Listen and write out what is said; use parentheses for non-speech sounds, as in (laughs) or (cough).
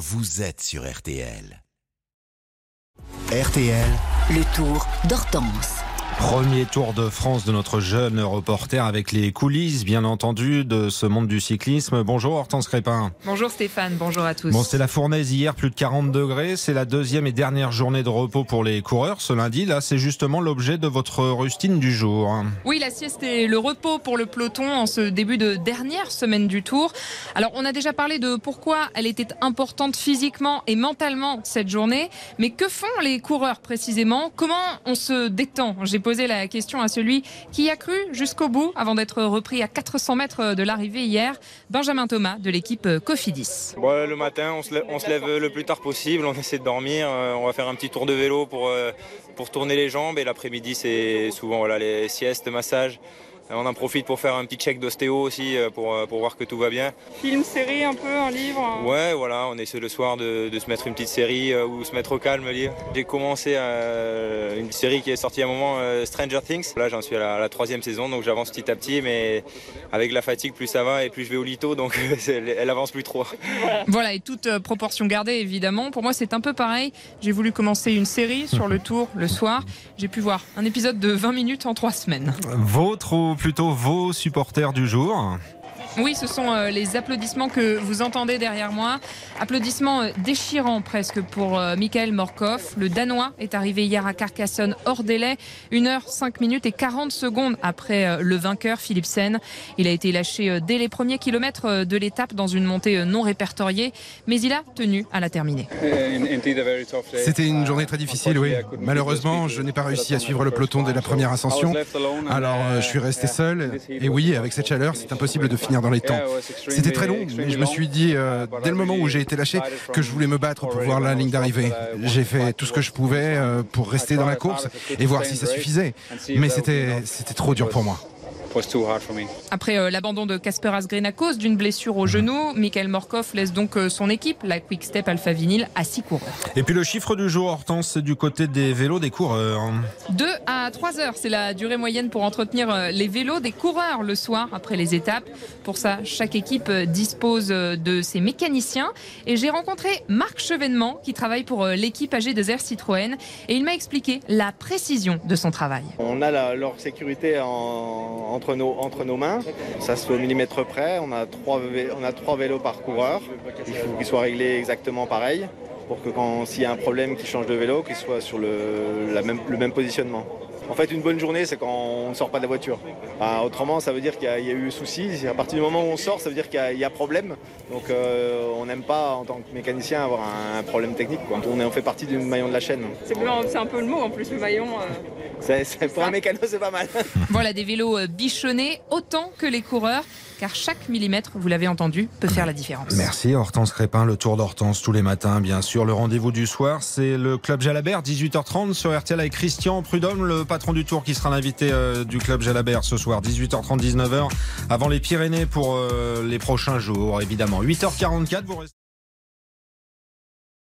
vous êtes sur RTL. RTL, Le tour d'Hortense. Premier Tour de France de notre jeune reporter avec les coulisses, bien entendu, de ce monde du cyclisme. Bonjour Hortense Crépin. Bonjour Stéphane, bonjour à tous. Bon, c'était la fournaise hier, plus de 40 degrés. C'est la deuxième et dernière journée de repos pour les coureurs ce lundi. Là, c'est justement l'objet de votre rustine du jour. Oui, la sieste et le repos pour le peloton en ce début de dernière semaine du Tour. Alors, on a déjà parlé de pourquoi elle était importante physiquement et mentalement cette journée. Mais que font les coureurs précisément? Comment on se détend? J'ai posé la question à celui qui a cru jusqu'au bout avant d'être repris à 400 mètres de l'arrivée hier, Benjamin Thomas de l'équipe Cofidis. Ouais, le matin, on se, lève, on se lève le plus tard possible, on (laughs) essaie de dormir, euh, on va faire un petit tour de vélo pour, euh, pour tourner les jambes et l'après-midi c'est souvent voilà, les siestes, massages. On en profite pour faire un petit check d'ostéo aussi euh, pour, euh, pour voir que tout va bien. Film, série, un peu, un livre. Ouais, voilà, on essaie le soir de, de se mettre une petite série euh, ou se mettre au calme, lire. J'ai commencé euh, une série qui est sortie à un moment, euh, Stranger Things. Là, j'en suis à la, à la troisième saison, donc j'avance petit à petit, mais avec la fatigue, plus ça va et plus je vais au lito, donc (laughs) elle, avance plus trop. Voilà, et toute euh, proportion gardée, évidemment. Pour moi, c'est un peu pareil. J'ai voulu commencer une série sur le (laughs) tour le soir. J'ai pu voir un épisode de 20 minutes en trois semaines. Votre plutôt vos supporters du jour Oui, ce sont euh, les applaudissements que vous entendez derrière moi. Applaudissements euh, déchirants presque pour euh, Michael Morkov. Le Danois est arrivé hier à Carcassonne hors délai, 1 heure 5 minutes et 40 secondes après le vainqueur Philipsen. Il a été lâché dès les premiers kilomètres de l'étape dans une montée non répertoriée, mais il a tenu à la terminer. C'était une journée très difficile, oui. Malheureusement, je n'ai pas réussi à suivre le peloton dès la première ascension. Alors, je suis resté seul. Et oui, avec cette chaleur, c'est impossible de finir dans les temps. C'était très long, mais je me suis dit, euh, dès le moment où j'ai été lâché, que je voulais me battre pour voir la ligne d'arrivée. J'ai fait tout ce que je pouvais euh, pour rester dans la course et voir si ça suffisait. Mais c'était trop dur pour moi. Après euh, l'abandon de Casper Asgreen à cause d'une blessure au genou, Michael Morkov laisse donc euh, son équipe, la Quick Step Alpha Vinyl, à 6 coureurs. Et puis le chiffre du jour, Hortense, c'est du côté des vélos des coureurs. 2 à 3 heures, c'est la durée moyenne pour entretenir euh, les vélos des coureurs le soir après les étapes. Pour ça, chaque équipe dispose euh, de ses mécaniciens. Et j'ai rencontré Marc Chevènement qui travaille pour euh, l'équipe AG2R Citroën et il m'a expliqué la précision de son travail. On a la- leur sécurité en- entre, nos, mains. Ça se fait au millimètre près. On a trois, vélos par coureur. Il faut qu'ils soient réglés exactement pareil pour que quand s'il y a un problème qui change de vélo, qu'il soit sur le même positionnement. En fait, une bonne journée, c'est quand on ne sort pas de la voiture. Bah, autrement, ça veut dire qu'il y, a- il y a eu souci. À partir du moment où on sort, ça veut dire qu'il y a- il y, a problème. Donc, euh, on n'aime pas, en tant que mécanicien, avoir un, problème technique. quoi. On, est, on fait partie du maillon de la chaîne. C'est un peu le mot en plus, le maillon. euh. Pour un mécano, c'est pas mal. (laughs) Voilà des vélos euh, bichonnés autant que les coureurs, car chaque millimètre, vous l'avez entendu, peut faire la différence. Merci Hortense Crépin, le tour d'Hortense tous les matins, bien sûr. Le rendez-vous du soir, c'est le Club Jalabert, 18h30 sur RTL avec Christian Prudhomme, le du tour qui sera l'invité euh, du Club Jalabert ce soir, 18h30, 19h, avant les Pyrénées pour euh, les prochains jours, évidemment. 8h44, vous restez...